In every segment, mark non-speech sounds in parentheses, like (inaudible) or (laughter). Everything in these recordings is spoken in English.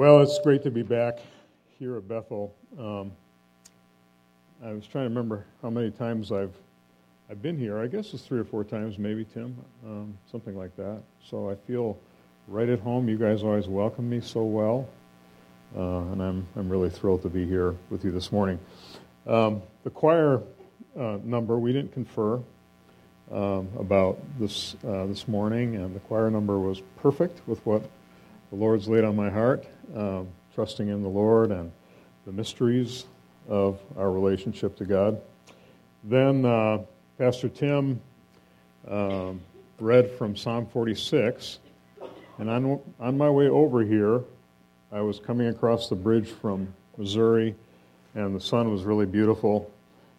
Well, it's great to be back here at Bethel. Um, I was trying to remember how many times I've I've been here. I guess it's three or four times, maybe Tim, um, something like that. So I feel right at home. You guys always welcome me so well, uh, and I'm I'm really thrilled to be here with you this morning. Um, the choir uh, number we didn't confer um, about this uh, this morning, and the choir number was perfect with what the Lord's laid on my heart, um, trusting in the Lord and the mysteries of our relationship to God. Then uh, Pastor Tim um, read from Psalm 46, and on, on my way over here, I was coming across the bridge from Missouri, and the sun was really beautiful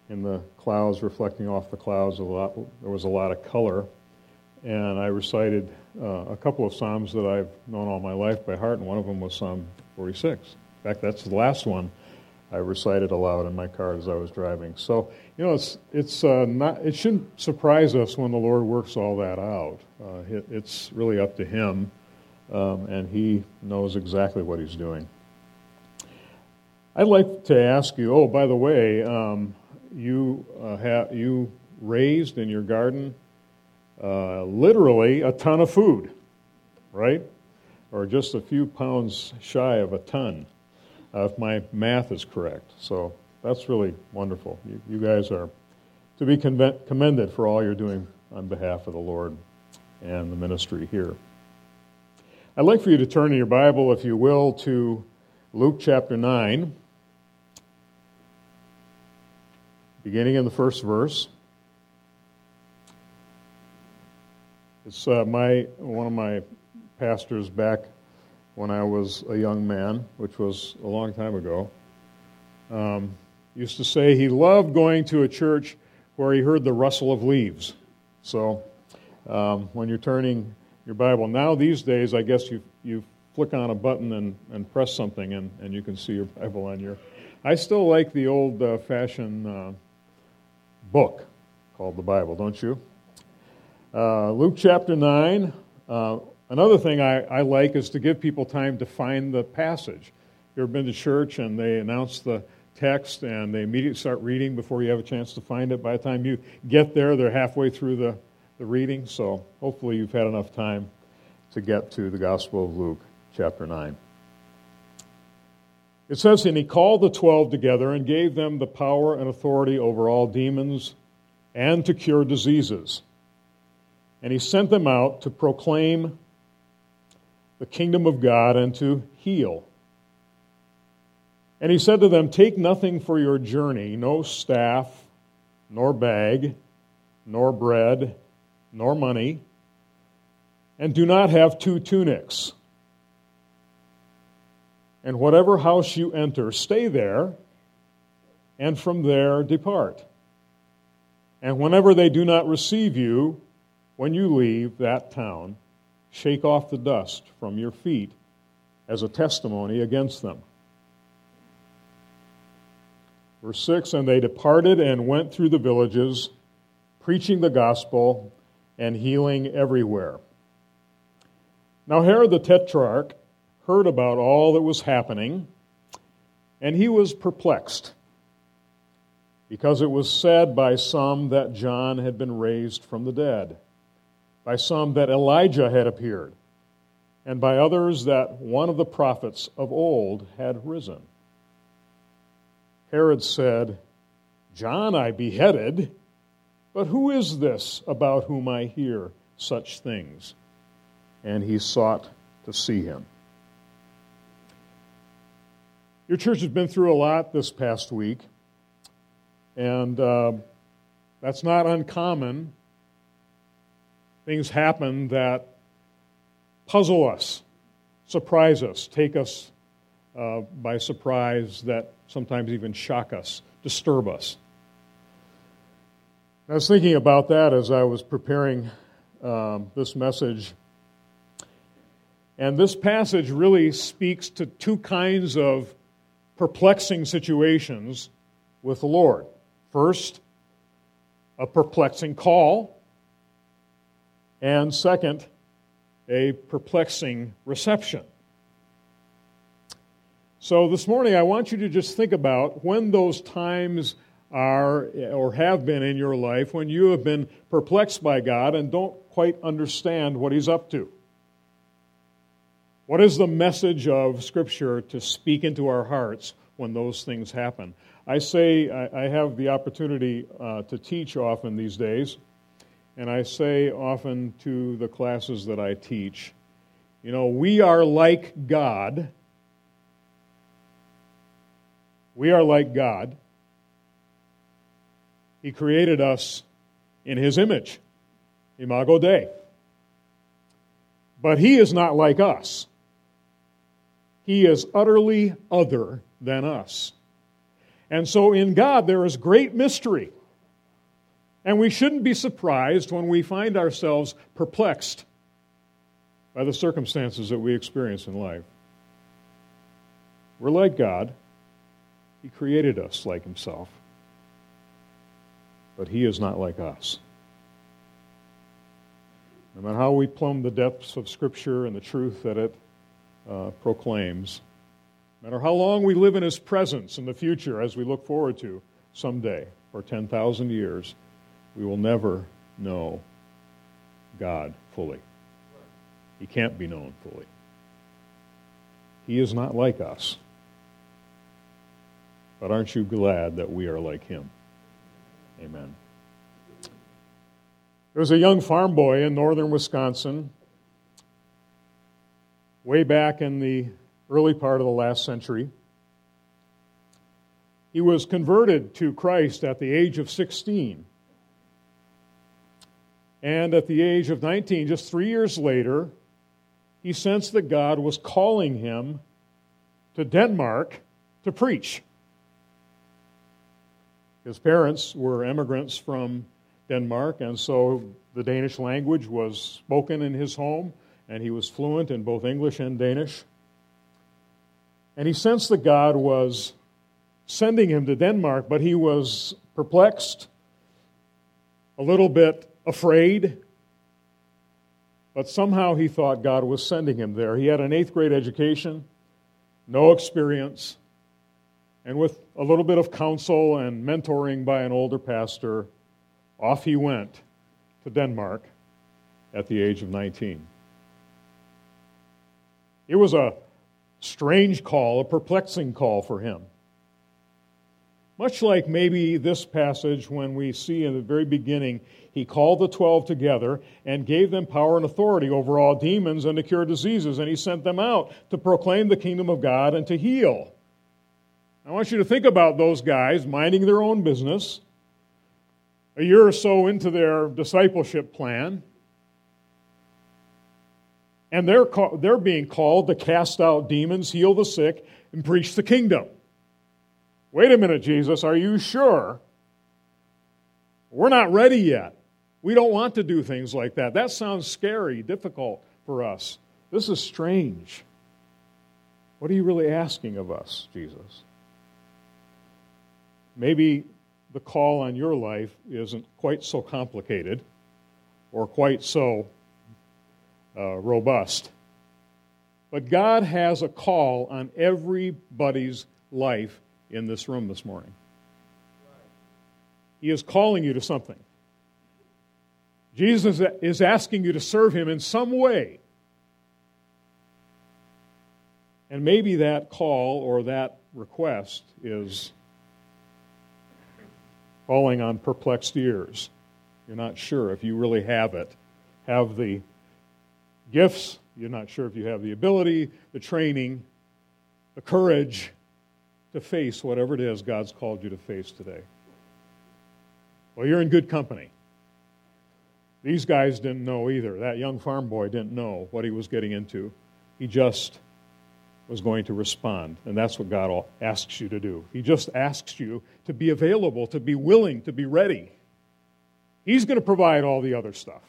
in the clouds, reflecting off the clouds. A lot, there was a lot of color, and I recited uh, a couple of psalms that I've known all my life by heart, and one of them was Psalm 46. In fact, that's the last one I recited aloud in my car as I was driving. So, you know, it's it's uh, not it shouldn't surprise us when the Lord works all that out. Uh, it, it's really up to Him, um, and He knows exactly what He's doing. I'd like to ask you. Oh, by the way, um, you uh, have you raised in your garden uh, literally a ton of food, right? Or just a few pounds shy of a ton, uh, if my math is correct. So that's really wonderful. You, you guys are to be commended for all you're doing on behalf of the Lord and the ministry here. I'd like for you to turn in your Bible, if you will, to Luke chapter 9. beginning in the first verse. It's uh, my one of my pastors back when I was a young man, which was a long time ago. Um, used to say he loved going to a church where he heard the rustle of leaves. So um, when you're turning your Bible now these days, I guess you you flick on a button and, and press something and, and you can see your Bible on your. I still like the old uh, fashioned uh, book called the Bible, don't you? Uh, Luke chapter 9. Uh, another thing I, I, like is to give people time to find the passage. You ever been to church and they announce the text and they immediately start reading before you have a chance to find it? By the time you get there, they're halfway through the, the reading. So hopefully you've had enough time to get to the Gospel of Luke chapter 9. It says, And he called the twelve together and gave them the power and authority over all demons and to cure diseases. And he sent them out to proclaim the kingdom of God and to heal. And he said to them, Take nothing for your journey, no staff, nor bag, nor bread, nor money, and do not have two tunics and whatever house you enter, stay there, and from there depart. And whenever they do not receive you, when you leave that town, shake off the dust from your feet as a testimony against them. Verse 6 And they departed and went through the villages, preaching the gospel and healing everywhere. Now, Herod the Tetrarch heard about all that was happening, and he was perplexed, because it was said by some that John had been raised from the dead, by some that Elijah had appeared, and by others that one of the prophets of old had risen. Herod said, John I beheaded, but who is this about whom I hear such things? And he sought to see him. Your church has been through a lot this past week, and uh, that's not uncommon. Things happen that puzzle us, surprise us, take us uh, by surprise, that sometimes even shock us, disturb us. I was thinking about that as I was preparing um, this message. And this passage really speaks to two kinds of perplexing situations with the Lord. First, a perplexing call, and second, a perplexing reception. So this morning, I want you to just think about when those times are or have been in your life when you have been perplexed by God and don't quite understand what He's up to. What is the message of Scripture to speak into our hearts when those things happen? I say I, have the opportunity uh, to teach often these days, and I say often to the classes that I teach, you know, we are like God. We are like God. He created us in His image, Imago Dei. But He is not like us. He is utterly other than us. And so in God, there is great mystery. And we shouldn't be surprised when we find ourselves perplexed by the circumstances that we experience in life. We're like God, He created us like Himself, but He is not like us. No matter how we plumb the depths of Scripture and the truth that it uh, proclaims. No matter how long we live in His presence in the future, as we look forward to someday, for 10,000 years, we will never know God fully. He can't be known fully. He is not like us. But aren't you glad that we are like Him? Amen. There was a young farm boy in northern Wisconsin way back in the early part of the last century. He was converted to Christ at the age of 16. And at the age of 19, just three years later, he sensed that God was calling him to Denmark to preach. His parents were immigrants from Denmark, and so the Danish language was spoken in his home and he was fluent in both English and Danish. And he sensed that God was sending him to Denmark, but he was perplexed, a little bit afraid, but somehow he thought God was sending him there. He had an eighth grade education, no experience, and with a little bit of counsel and mentoring by an older pastor, off he went to Denmark at the age of 19. It was a strange call, a perplexing call for him. Much like maybe this passage, when we see in the very beginning, he called the twelve together and gave them power and authority over all demons and to cure diseases, and he sent them out to proclaim the kingdom of God and to heal. I want you to think about those guys minding their own business, a year or so into their discipleship plan, and they're, they're being called to cast out demons, heal the sick, and preach the kingdom. Wait a minute, Jesus, are you sure? We're not ready yet. We don't want to do things like that. That sounds scary, difficult for us. This is strange. What are you really asking of us, Jesus? Maybe the call on your life isn't quite so complicated or quite so uh, robust. But God has a call on everybody's life in this room this morning. He is calling you to something. Jesus is asking you to serve him in some way. And maybe that call or that request is falling on perplexed ears. You're not sure if you really have it, have the gifts. You're not sure if you have the ability, the training, the courage to face whatever it is God's called you to face today. Well, you're in good company. These guys didn't know either. That young farm boy didn't know what he was getting into. He just was going to respond. And that's what God asks you to do. He just asks you to be available, to be willing, to be ready. He's going to provide all the other stuff.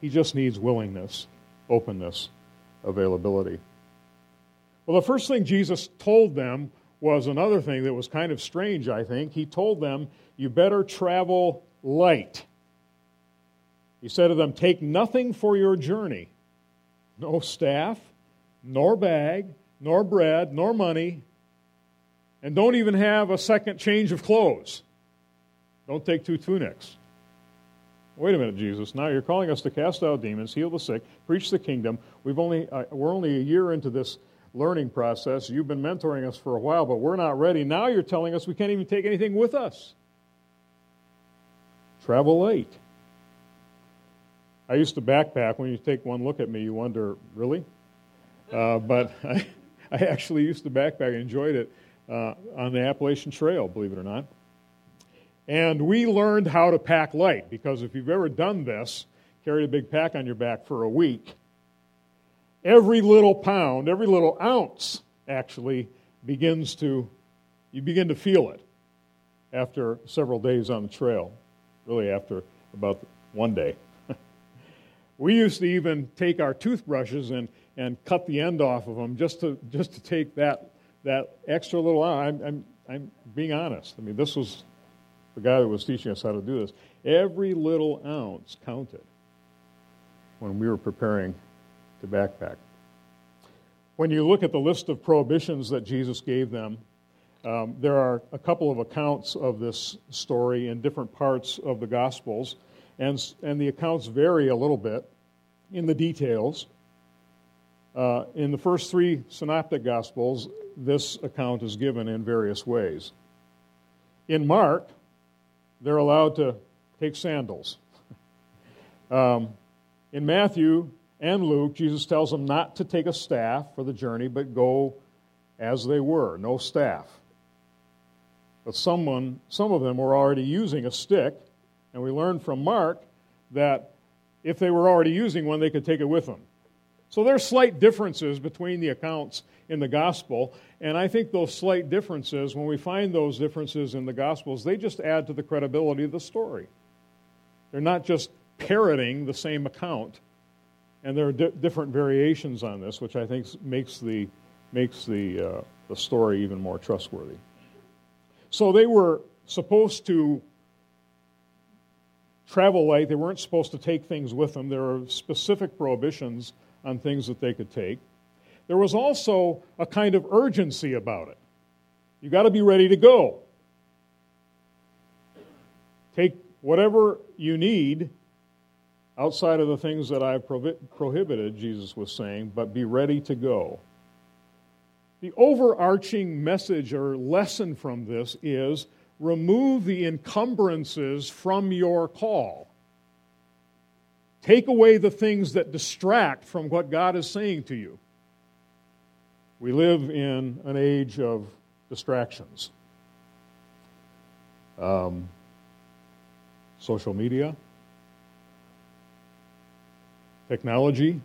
He just needs willingness, openness, availability. Well, the first thing Jesus told them was another thing that was kind of strange, I think. He told them, You better travel light. He said to them, Take nothing for your journey no staff, nor bag, nor bread, nor money, and don't even have a second change of clothes. Don't take two tunics. Wait a minute, Jesus. Now you're calling us to cast out demons, heal the sick, preach the kingdom. We've only, uh, we're only a year into this learning process. You've been mentoring us for a while, but we're not ready. Now you're telling us we can't even take anything with us. Travel light. I used to backpack. When you take one look at me, you wonder, really? Uh, but (laughs) I, I actually used to backpack. I enjoyed it uh, on the Appalachian Trail, believe it or not. And we learned how to pack light because if you've ever done this, carried a big pack on your back for a week, every little pound, every little ounce actually begins to, you begin to feel it after several days on the trail, really after about one day. (laughs) we used to even take our toothbrushes and, and cut the end off of them just to, just to take that, that extra little, I'm, I'm, I'm being honest. I mean, this was the guy that was teaching us how to do this, every little ounce counted when we were preparing to backpack. When you look at the list of prohibitions that Jesus gave them, um, there are a couple of accounts of this story in different parts of the Gospels, and, and the accounts vary a little bit in the details. Uh, in the first three synoptic Gospels, this account is given in various ways. In Mark, they're allowed to take sandals. (laughs) Um, in Matthew and Luke, Jesus tells them not to take a staff for the journey, but go as they were, no staff. But someone, some of them were already using a stick, and we learned from Mark that if they were already using one, they could take it with them. So there are slight differences between the accounts in the gospel, and I think those slight differences, when we find those differences in the gospels, they just add to the credibility of the story. They're not just parroting the same account, and there are di- different variations on this, which I think makes the makes the uh, the story even more trustworthy. So they were supposed to travel light. They weren't supposed to take things with them. There are specific prohibitions on things that they could take. There was also a kind of urgency about it. You got to be ready to go. Take whatever you need outside of the things that I've prohibited, Jesus was saying, but be ready to go. The overarching message or lesson from this is remove the encumbrances from your call. Take away the things that distract from what God is saying to you. We live in an age of distractions. Um, social media, technology.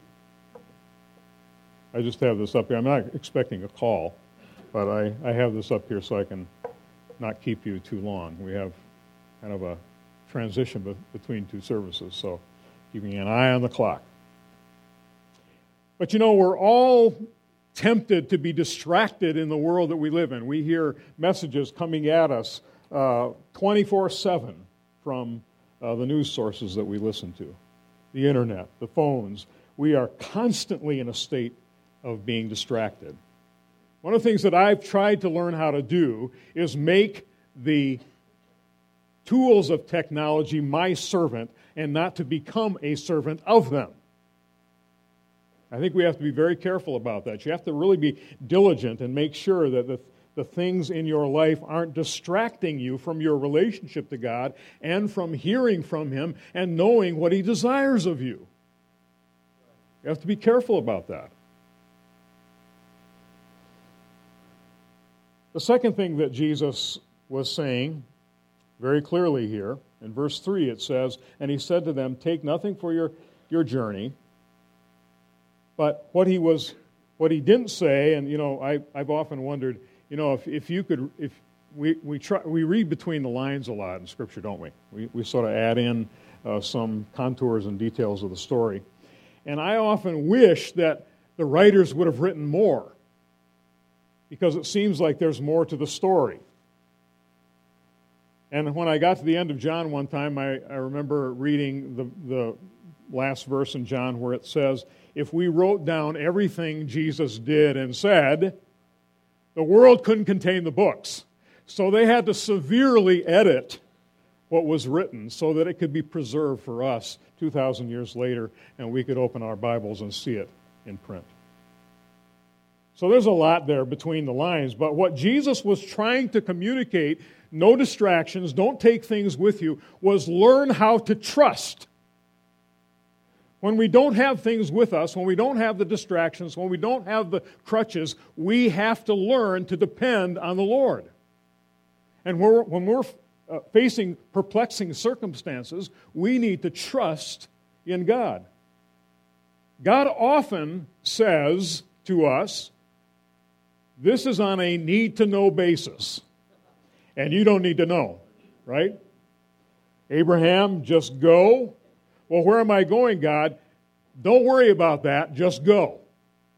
I just have this up here. I'm not expecting a call, but I, I have this up here so I can not keep you too long. We have kind of a transition be- between two services, so keeping an eye on the clock. But you know, we're all tempted to be distracted in the world that we live in. We hear messages coming at us uh, 24 uh, 7 from uh, the news sources that we listen to, the internet, the phones. We are constantly in a state of being distracted. One of the things that I've tried to learn how to do is make the tools of technology my servant and not to become a servant of them. I think we have to be very careful about that. You have to really be diligent and make sure that the, the things in your life aren't distracting you from your relationship to God and from hearing from Him and knowing what He desires of you. You have to be careful about that. The second thing that Jesus was saying very clearly here, in verse 3, it says, And he said to them, Take nothing for your, your journey but what he was, what he didn't say, and you know, I, I've often wondered, you know, if, if you could, if we, we, try, we read between the lines a lot in Scripture, don't we? We, we sort of add in uh, some contours and details of the story. And I often wish that the writers would have written more because it seems like there's more to the story. And when I got to the end of John one time, I, I remember reading the, the last verse in John where it says, if we wrote down everything Jesus did and said, the world couldn't contain the books. So they had to severely edit what was written so that it could be preserved for us 2,000 years later and we could open our Bibles and see it in print. So there's a lot there between the lines, but what Jesus was trying to communicate, no distractions, don't take things with you, was learn how to trust. When we don't have things with us, when we don't have the distractions, when we don't have the crutches, we have to learn to depend on the Lord. And we're, when we're uh, facing perplexing circumstances, we need to trust in God. God often says to us, This is on a need to know basis, and you don't need to know, right? Abraham, just go. Well, where am I going, God? Don't worry about that, just go,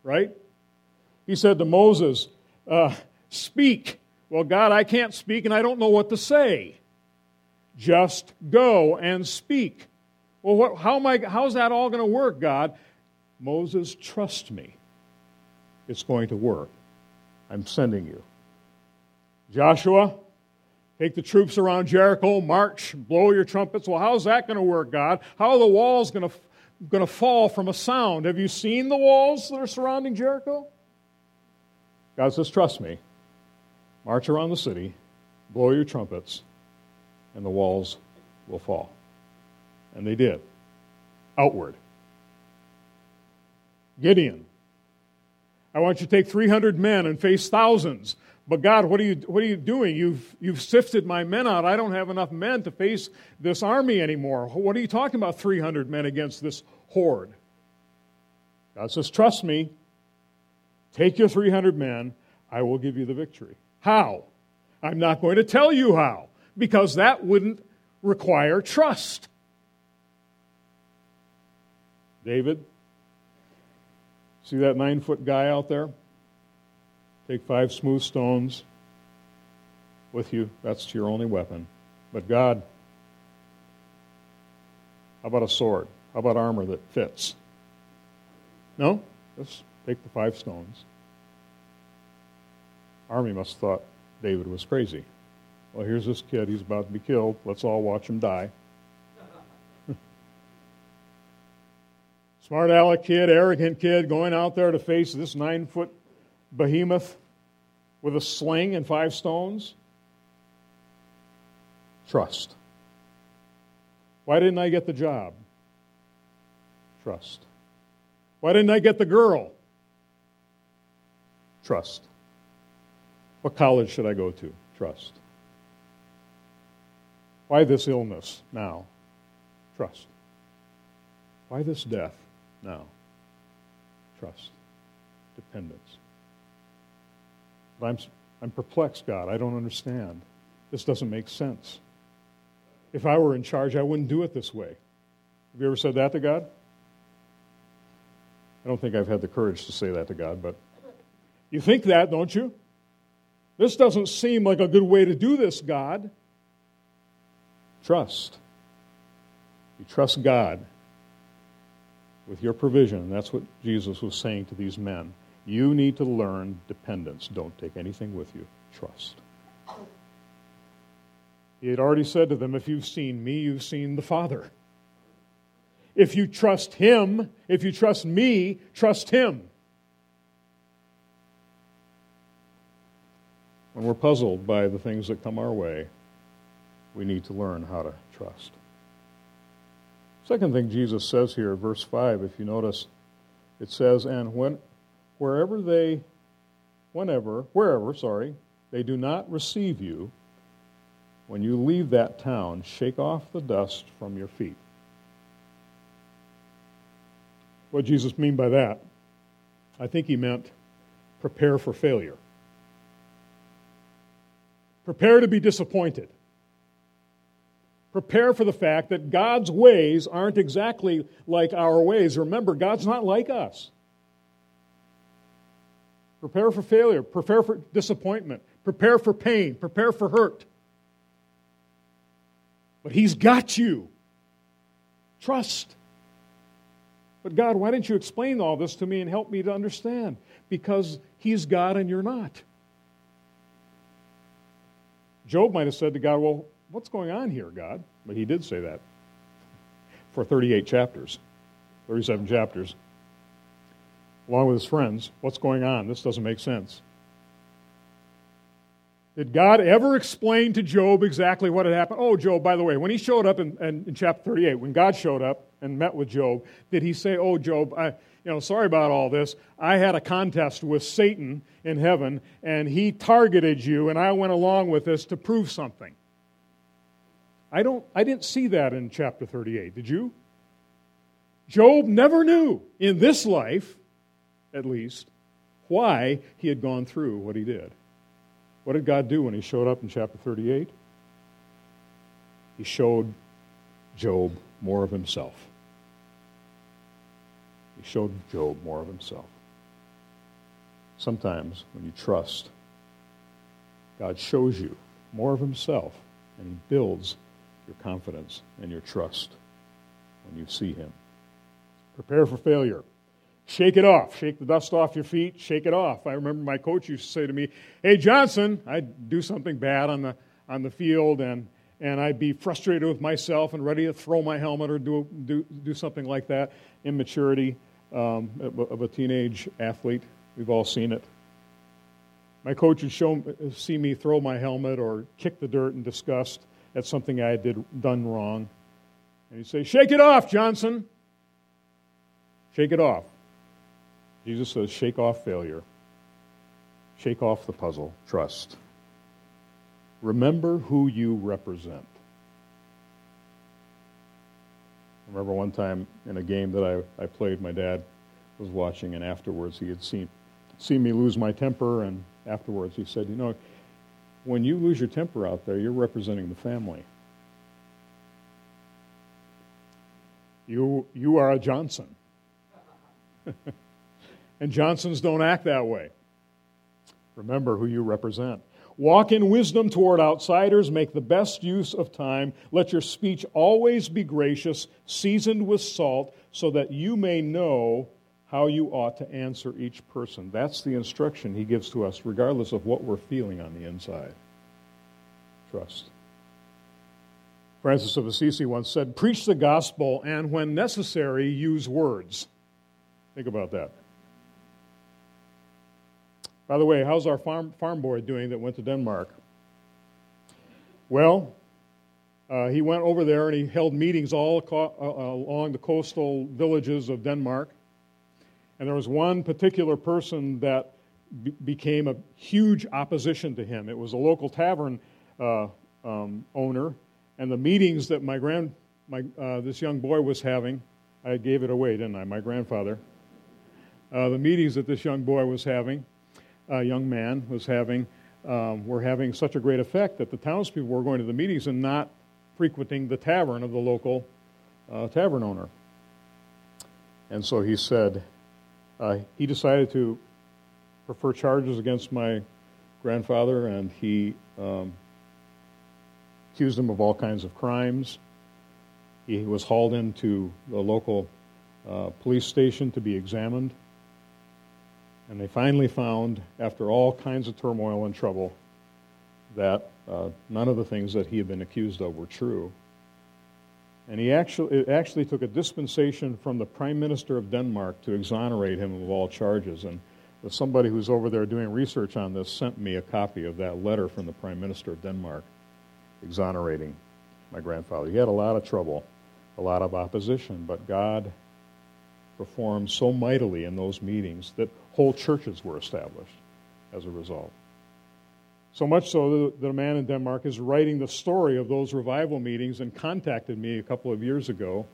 right? He said to Moses, uh, Speak. Well, God, I can't speak and I don't know what to say. Just go and speak. Well, what, how am I, how's that all going to work, God? Moses, trust me. It's going to work. I'm sending you. Joshua, take the troops around Jericho, march, blow your trumpets. Well, how's that going to work, God? How are the walls going to, going to fall from a sound? Have you seen the walls that are surrounding Jericho? God says, trust me. March around the city, blow your trumpets, and the walls will fall. And they did. Outward. Gideon. I want you to take 300 men and face thousands. But God, what are you, what are you doing? You've, you've sifted my men out. I don't have enough men to face this army anymore. What are you talking about, 300 men against this horde? God says, Trust me. Take your 300 men. I will give you the victory. How? I'm not going to tell you how, because that wouldn't require trust. David, See that nine foot guy out there? Take five smooth stones with you. That's your only weapon. But God, how about a sword? How about armor that fits? No? Just take the five stones. Army must have thought David was crazy. Well, here's this kid. He's about to be killed. Let's all watch him die. (laughs) Smart aleck kid, arrogant kid, going out there to face this nine foot behemoth with a sling and five stones? Trust. Why didn't I get the job? Trust. Why didn't I get the girl? Trust. What college should I go to? Trust. Why this illness now? Trust. Why this death? now. Trust, dependence. But I'm, I'm perplexed, God. I don't understand. This doesn't make sense. If I were in charge, I wouldn't do it this way. Have you ever said that to God? I don't think I've had the courage to say that to God, but you think that, don't you? This doesn't seem like a good way to do this, God. Trust. You trust God with your provision. That's what Jesus was saying to these men. You need to learn dependence. Don't take anything with you. Trust. He had already said to them, If you've seen me, you've seen the Father. If you trust Him, if you trust me, trust Him. When we're puzzled by the things that come our way, we need to learn how to trust. Second thing Jesus says here, verse 5, if you notice, it says, And when, wherever they, whenever, wherever, sorry, they do not receive you, when you leave that town, shake off the dust from your feet. What did Jesus mean by that? I think he meant prepare for failure. Prepare to be disappointed prepare for the fact that God's ways aren't exactly like our ways. Remember, God's not like us. Prepare for failure, prepare for disappointment, prepare for pain, prepare for hurt. But He's got you. Trust. But God, why didn't you explain all this to me and help me to understand? Because He's God and you're not. Job might have said to God, Well, what's going on here, God? But he did say that for 38 chapters, 37 chapters, along with his friends. What's going on? This doesn't make sense. Did God ever explain to Job exactly what had happened? Oh, Job, by the way, when he showed up in, in, in, chapter 38, when God showed up and met with Job, did he say, Oh, Job, I, you know, sorry about all this. I had a contest with Satan in heaven, and he targeted you, and I went along with this to prove something. I, don't, I didn't see that in chapter 38. Did you? Job never knew, in this life at least, why he had gone through what he did. What did God do when he showed up in chapter 38? He showed Job more of himself. He showed Job more of himself. Sometimes when you trust, God shows you more of himself and he builds your confidence and your trust when you see him. Prepare for failure. Shake it off. Shake the dust off your feet. Shake it off. I remember my coach used to say to me, Hey, Johnson, I'd do something bad on the, on the field and, and I'd be frustrated with myself and ready to throw my helmet or do, do, do something like that. Immaturity um, of a teenage athlete. We've all seen it. My coach would show, see me throw my helmet or kick the dirt in disgust at something I had did, done wrong. And he'd say, Shake it off, Johnson. Shake it off. Jesus says, shake off failure. Shake off the puzzle. Trust. Remember who you represent. I remember one time in a game that I, I played, my dad was watching, and afterwards he had seen, seen me lose my temper, and afterwards he said, You know, when you lose your temper out there, you're representing the family. You, you are a Johnson. (laughs) And Johnsons don't act that way. Remember who you represent. Walk in wisdom toward outsiders. Make the best use of time. Let your speech always be gracious, seasoned with salt, so that you may know how you ought to answer each person. That's the instruction he gives to us, regardless of what we're feeling on the inside. Trust. Francis of Assisi once said, Preach the gospel, and when necessary, use words. Think about that. By the way, how's our farm, farm boy doing that went to Denmark? Well, uh, he went over there and he held meetings all co- uh, uh, along the coastal villages of Denmark. And there was one particular person that be- became a huge opposition to him. It was a local tavern uh, um, owner, and the meetings that my grand, my, uh, this young boy was having, I gave it away, didn't I? My grandfather. Uh, the meetings that this young boy was having uh, young man was having um, were having such a great effect that the townspeople were going to the meetings and not frequenting the tavern of the local uh, tavern owner. And so he said, uh, he decided to prefer charges against my grandfather, and he um, accused him of all kinds of crimes. He was hauled into the local uh, police station to be examined. And they finally found, after all kinds of turmoil and trouble, that uh, none of the things that he had been accused of were true. And he actually, it actually took a dispensation from the Prime Minister of Denmark to exonerate him of all charges. And somebody who's over there doing research on this sent me a copy of that letter from the Prime Minister of Denmark exonerating my grandfather. He had a lot of trouble, a lot of opposition, but God performed so mightily in those meetings that whole churches were established as a result. So much so that a man in Denmark is writing the story of those revival meetings and contacted me a couple of years ago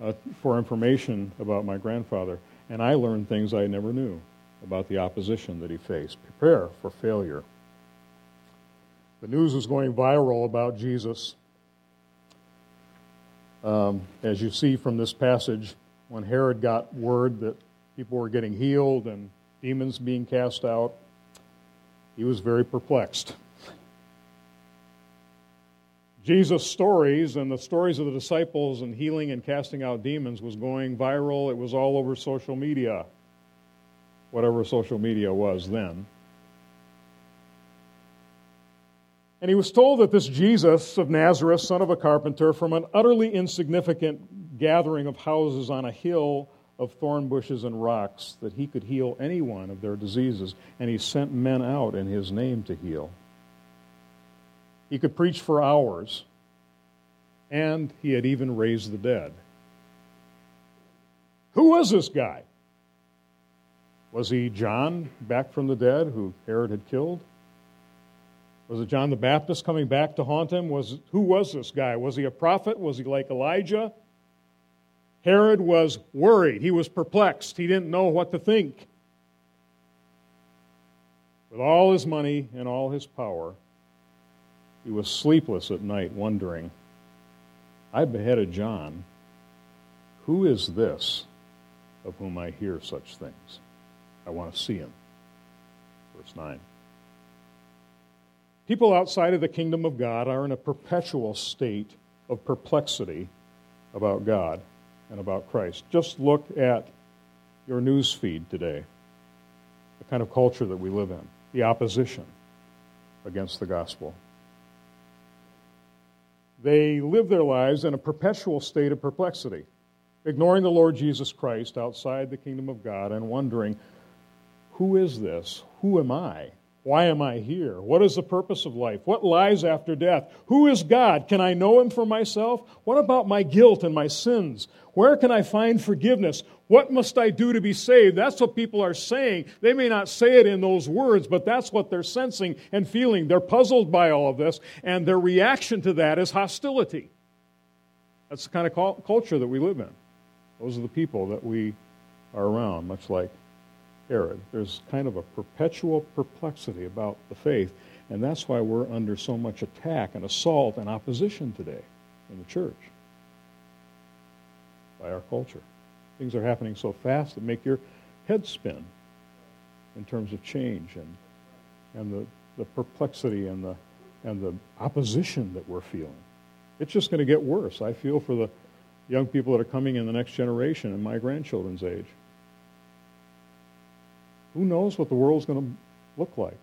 uh, for information about my grandfather. And I learned things I never knew about the opposition that he faced. Prepare for failure. The news was going viral about Jesus. Um, as you see from this passage, when Herod got word that people were getting healed and demons being cast out, he was very perplexed. Jesus' stories and the stories of the disciples and healing and casting out demons was going viral. It was all over social media, whatever social media was then. And he was told that this Jesus of Nazareth, son of a carpenter, from an utterly insignificant gathering of houses on a hill of thorn bushes and rocks, that he could heal anyone of their diseases. And he sent men out in his name to heal. He could preach for hours, and he had even raised the dead. Who was this guy? Was he John back from the dead who Herod had killed? Was it John the Baptist coming back to haunt him? Was, who was this guy? Was he a prophet? Was he like Elijah? Herod was worried. He was perplexed. He didn't know what to think. With all his money and all his power, he was sleepless at night, wondering, I beheaded John. Who is this of whom I hear such things? I want to see him. Verse 9. People outside of the kingdom of God are in a perpetual state of perplexity about God and about Christ. Just look at your news feed today, the kind of culture that we live in, the opposition against the gospel. They live their lives in a perpetual state of perplexity, ignoring the Lord Jesus Christ outside the kingdom of God and wondering, who is this? Who am I? Why am I here? What is the purpose of life? What lies after death? Who is God? Can I know him for myself? What about my guilt and my sins? Where can I find forgiveness? What must I do to be saved? That's what people are saying. They may not say it in those words, but that's what they're sensing and feeling. They're puzzled by all of this, and their reaction to that is hostility. That's the kind of culture that we live in. Those are the people that we are around, much like There's kind of a perpetual perplexity about the faith, and that's why we're under so much attack and assault and opposition today in the church by our culture. Things are happening so fast that make your head spin in terms of change and, and the, the perplexity and the, and the opposition that we're feeling. It's just going to get worse. I feel for the young people that are coming in the next generation and my grandchildren's age. Who knows what the world's going to look like?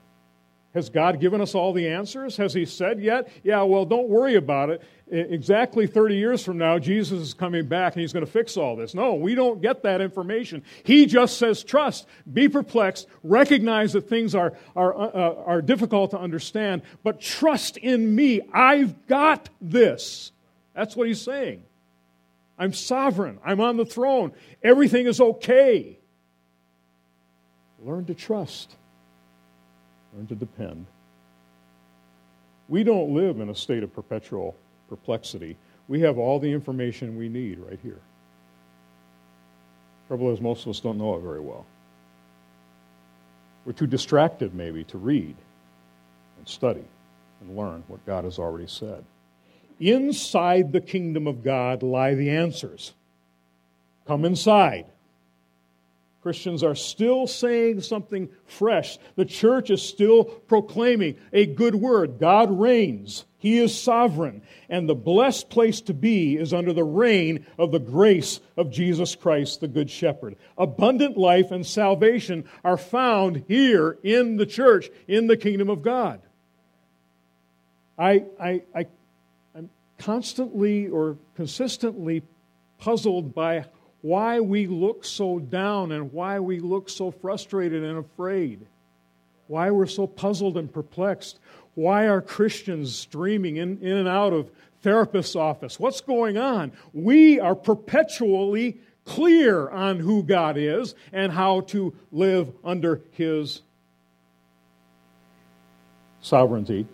Has God given us all the answers? Has He said yet? Yeah, well, don't worry about it. Exactly 30 years from now, Jesus is coming back and He's going to fix all this. No, we don't get that information. He just says, trust, be perplexed, recognize that things are, are, uh, uh are difficult to understand, but trust in me. I've got this. That's what He's saying. I'm sovereign, I'm on the throne, everything is okay. Learn to trust, learn to depend. We don't live in a state of perpetual perplexity. We have all the information we need right here. Trouble is, most of us don't know it very well. We're too distracted, maybe, to read and study and learn what God has already said. Inside the kingdom of God lie the answers. Come inside. Christians are still saying something fresh. The church is still proclaiming a good word. God reigns. He is sovereign. And the blessed place to be is under the reign of the grace of Jesus Christ, the Good Shepherd. Abundant life and salvation are found here in the church, in the kingdom of God. I, I, I, I'm constantly or consistently puzzled by why we look so down and why we look so frustrated and afraid, why we're so puzzled and perplexed, why are Christians streaming in, in and out of therapist's office? What's going on? We are perpetually clear on who God is and how to live under His sovereignty.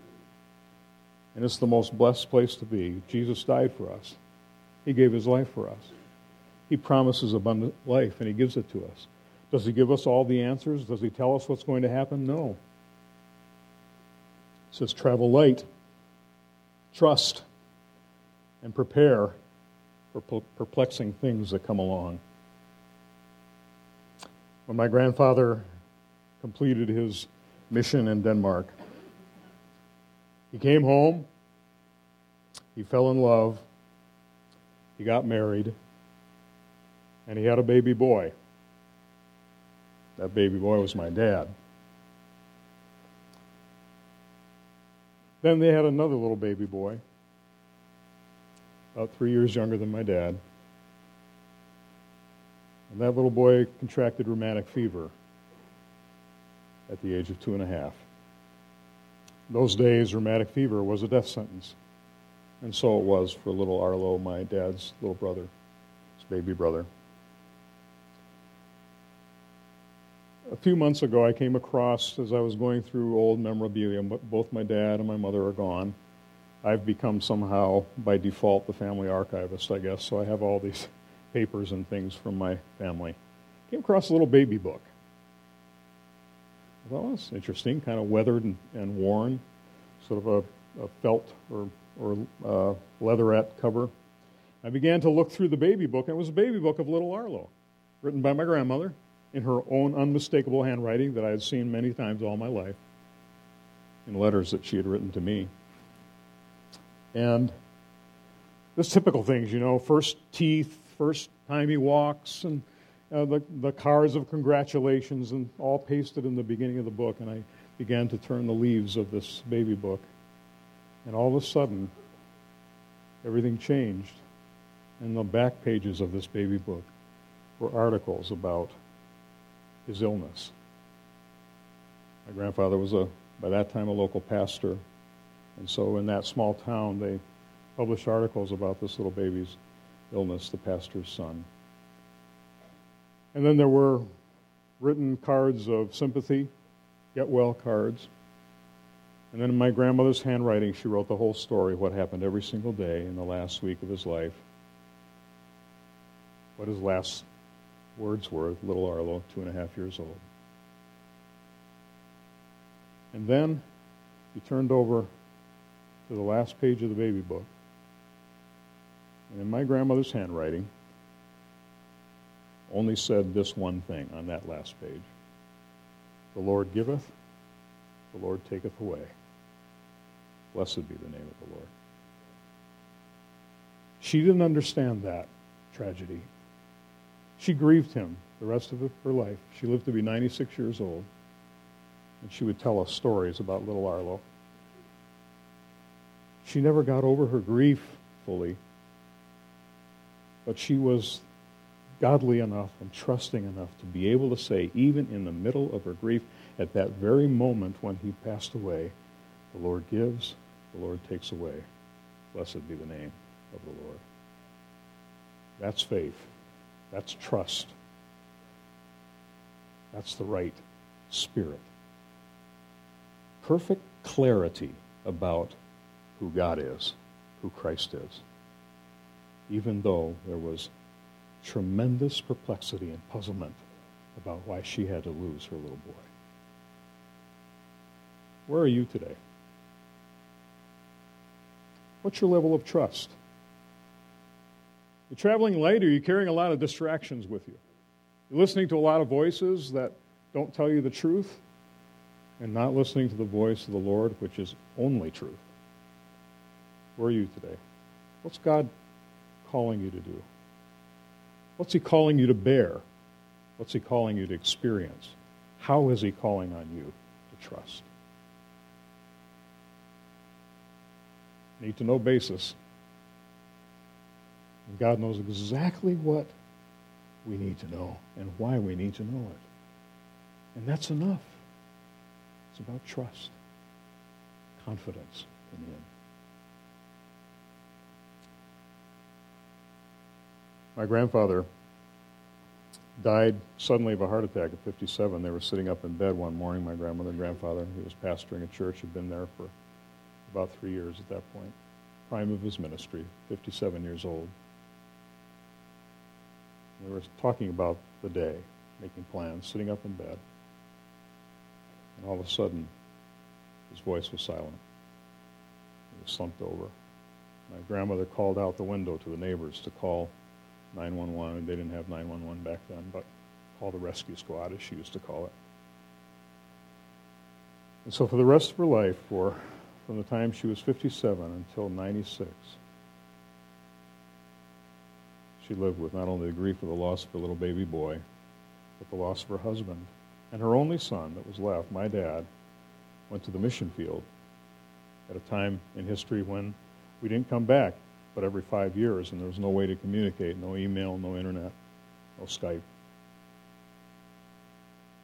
And it's the most blessed place to be. Jesus died for us, He gave His life for us. He promises abundant life, and He gives it to us. Does He give us all the answers? Does He tell us what's going to happen? No. He says, travel light, trust, and prepare for perplexing things that come along. When my grandfather completed his mission in Denmark, he came home he fell in love, he got married, and he had a baby boy. That baby boy was my dad. Then they had another little baby boy, about three years younger than my dad. And that little boy contracted rheumatic fever at the age of two and a half. Those days, rheumatic fever was a death sentence. And so it was for little Arlo, my dad's little brother, his baby brother. Few months ago, I came across, as I was going through old memorabilia, both my dad and my mother are gone. I've become somehow, by default, the family archivist, I guess, so I have all these (laughs) papers and things from my family. Came across a little baby book. Well, that's interesting, kind of weathered and, and worn, sort of a, a felt or, or uh, leatherette cover. I began to look through the baby book, and it was a baby book of little Arlo, written by my grandmother in her own unmistakable handwriting that I had seen many times all my life, in letters that she had written to me. And there's typical things, you know, first teeth, first time he walks, and uh, the, the cards of congratulations, and all pasted in the beginning of the book. And I began to turn the leaves of this baby book. And all of a sudden, everything changed. And the back pages of this baby book were articles about his illness. My grandfather was a, by that time, a local pastor. And so in that small town, they published articles about this little baby's illness, the pastor's son. And then there were written cards of sympathy, get well cards. And then in my grandmother's handwriting, she wrote the whole story, what happened every single day in the last week of his life, what his last words were, little Arlo, two and a half years old. And then he turned over to the last page of the baby book. And in my grandmother's handwriting, only said this one thing on that last page The Lord giveth, the Lord taketh away. Blessed be the name of the Lord. She didn't understand that tragedy. She grieved him the rest of her life. She lived to be 96 years old, and she would tell us stories about little Arlo. She never got over her grief fully, but she was godly enough and trusting enough to be able to say, even in the middle of her grief, at that very moment when he passed away, the Lord gives, the Lord takes away. Blessed be the name of the Lord. That's faith. That's trust. That's the right spirit. Perfect clarity about who God is, who Christ is, even though there was tremendous perplexity and puzzlement about why she had to lose her little boy. Where are you today? What's your level of trust? You're traveling or you're carrying a lot of distractions with you. You're listening to a lot of voices that don't tell you the truth, and not listening to the voice of the Lord, which is only truth. Where are you today? What's God calling you to do? What's He calling you to bear? What's He calling you to experience? How is He calling on you to trust? Need to know basis. God knows exactly what we need to know and why we need to know it. And that's enough. It's about trust, confidence in Him. My grandfather died suddenly of a heart attack at 57. They were sitting up in bed one morning, my grandmother and grandfather. He was pastoring a church, had been there for about three years at that point. Prime of his ministry, 57 years old. They were talking about the day, making plans, sitting up in bed. And all of a sudden, his voice was silent. He was slumped over. My grandmother called out the window to the neighbors to call 911. They didn't have 911 back then, but call the rescue squad, as she used to call it. And so for the rest of her life, for from the time she was 57 until 96, she lived with not only the grief of the loss of her little baby boy, but the loss of her husband. And her only son that was left, my dad, went to the mission field at a time in history when we didn't come back but every five years, and there was no way to communicate no email, no internet, no Skype.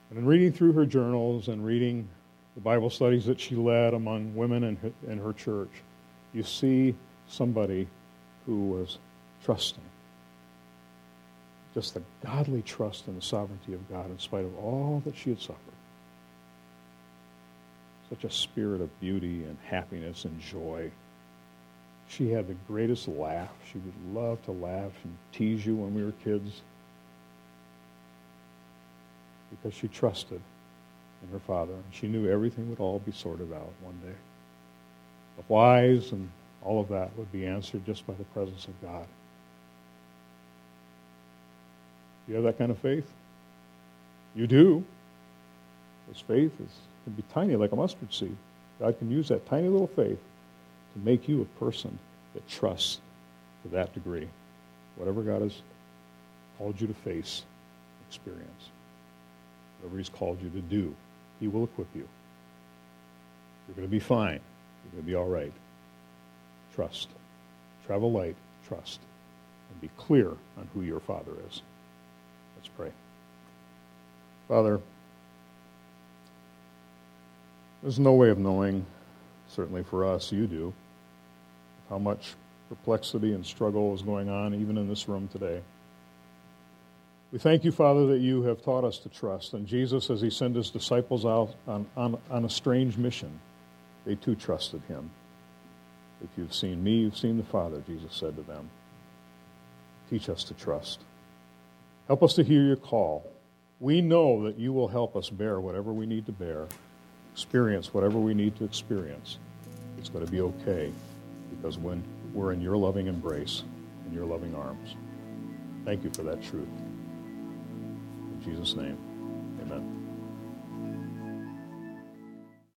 And in reading through her journals and reading the Bible studies that she led among women in her, in her church, you see somebody who was trusting. Just the godly trust in the sovereignty of God in spite of all that she had suffered. Such a spirit of beauty and happiness and joy. She had the greatest laugh. She would love to laugh and tease you when we were kids because she trusted in her Father. And she knew everything would all be sorted out one day. The whys and all of that would be answered just by the presence of God. Do you have that kind of faith? You do. Because faith is, can be tiny like a mustard seed. God can use that tiny little faith to make you a person that trusts to that degree. Whatever God has called you to face, experience. Whatever He's called you to do, He will equip you. You're going to be fine. You're going to be all right. Trust. Travel light, trust. And be clear on who your Father is. Let's pray. Father, there's no way of knowing, certainly for us, you do, how much perplexity and struggle is going on even in this room today. We thank you, Father, that you have taught us to trust. And Jesus, as he sent his disciples out on, on, on a strange mission, they too trusted him. If you've seen me, you've seen the Father, Jesus said to them. Teach us to trust. Help us to hear your call. We know that you will help us bear whatever we need to bear, experience whatever we need to experience. It's going to be okay because when we're in your loving embrace, in your loving arms. Thank you for that truth. In Jesus' name.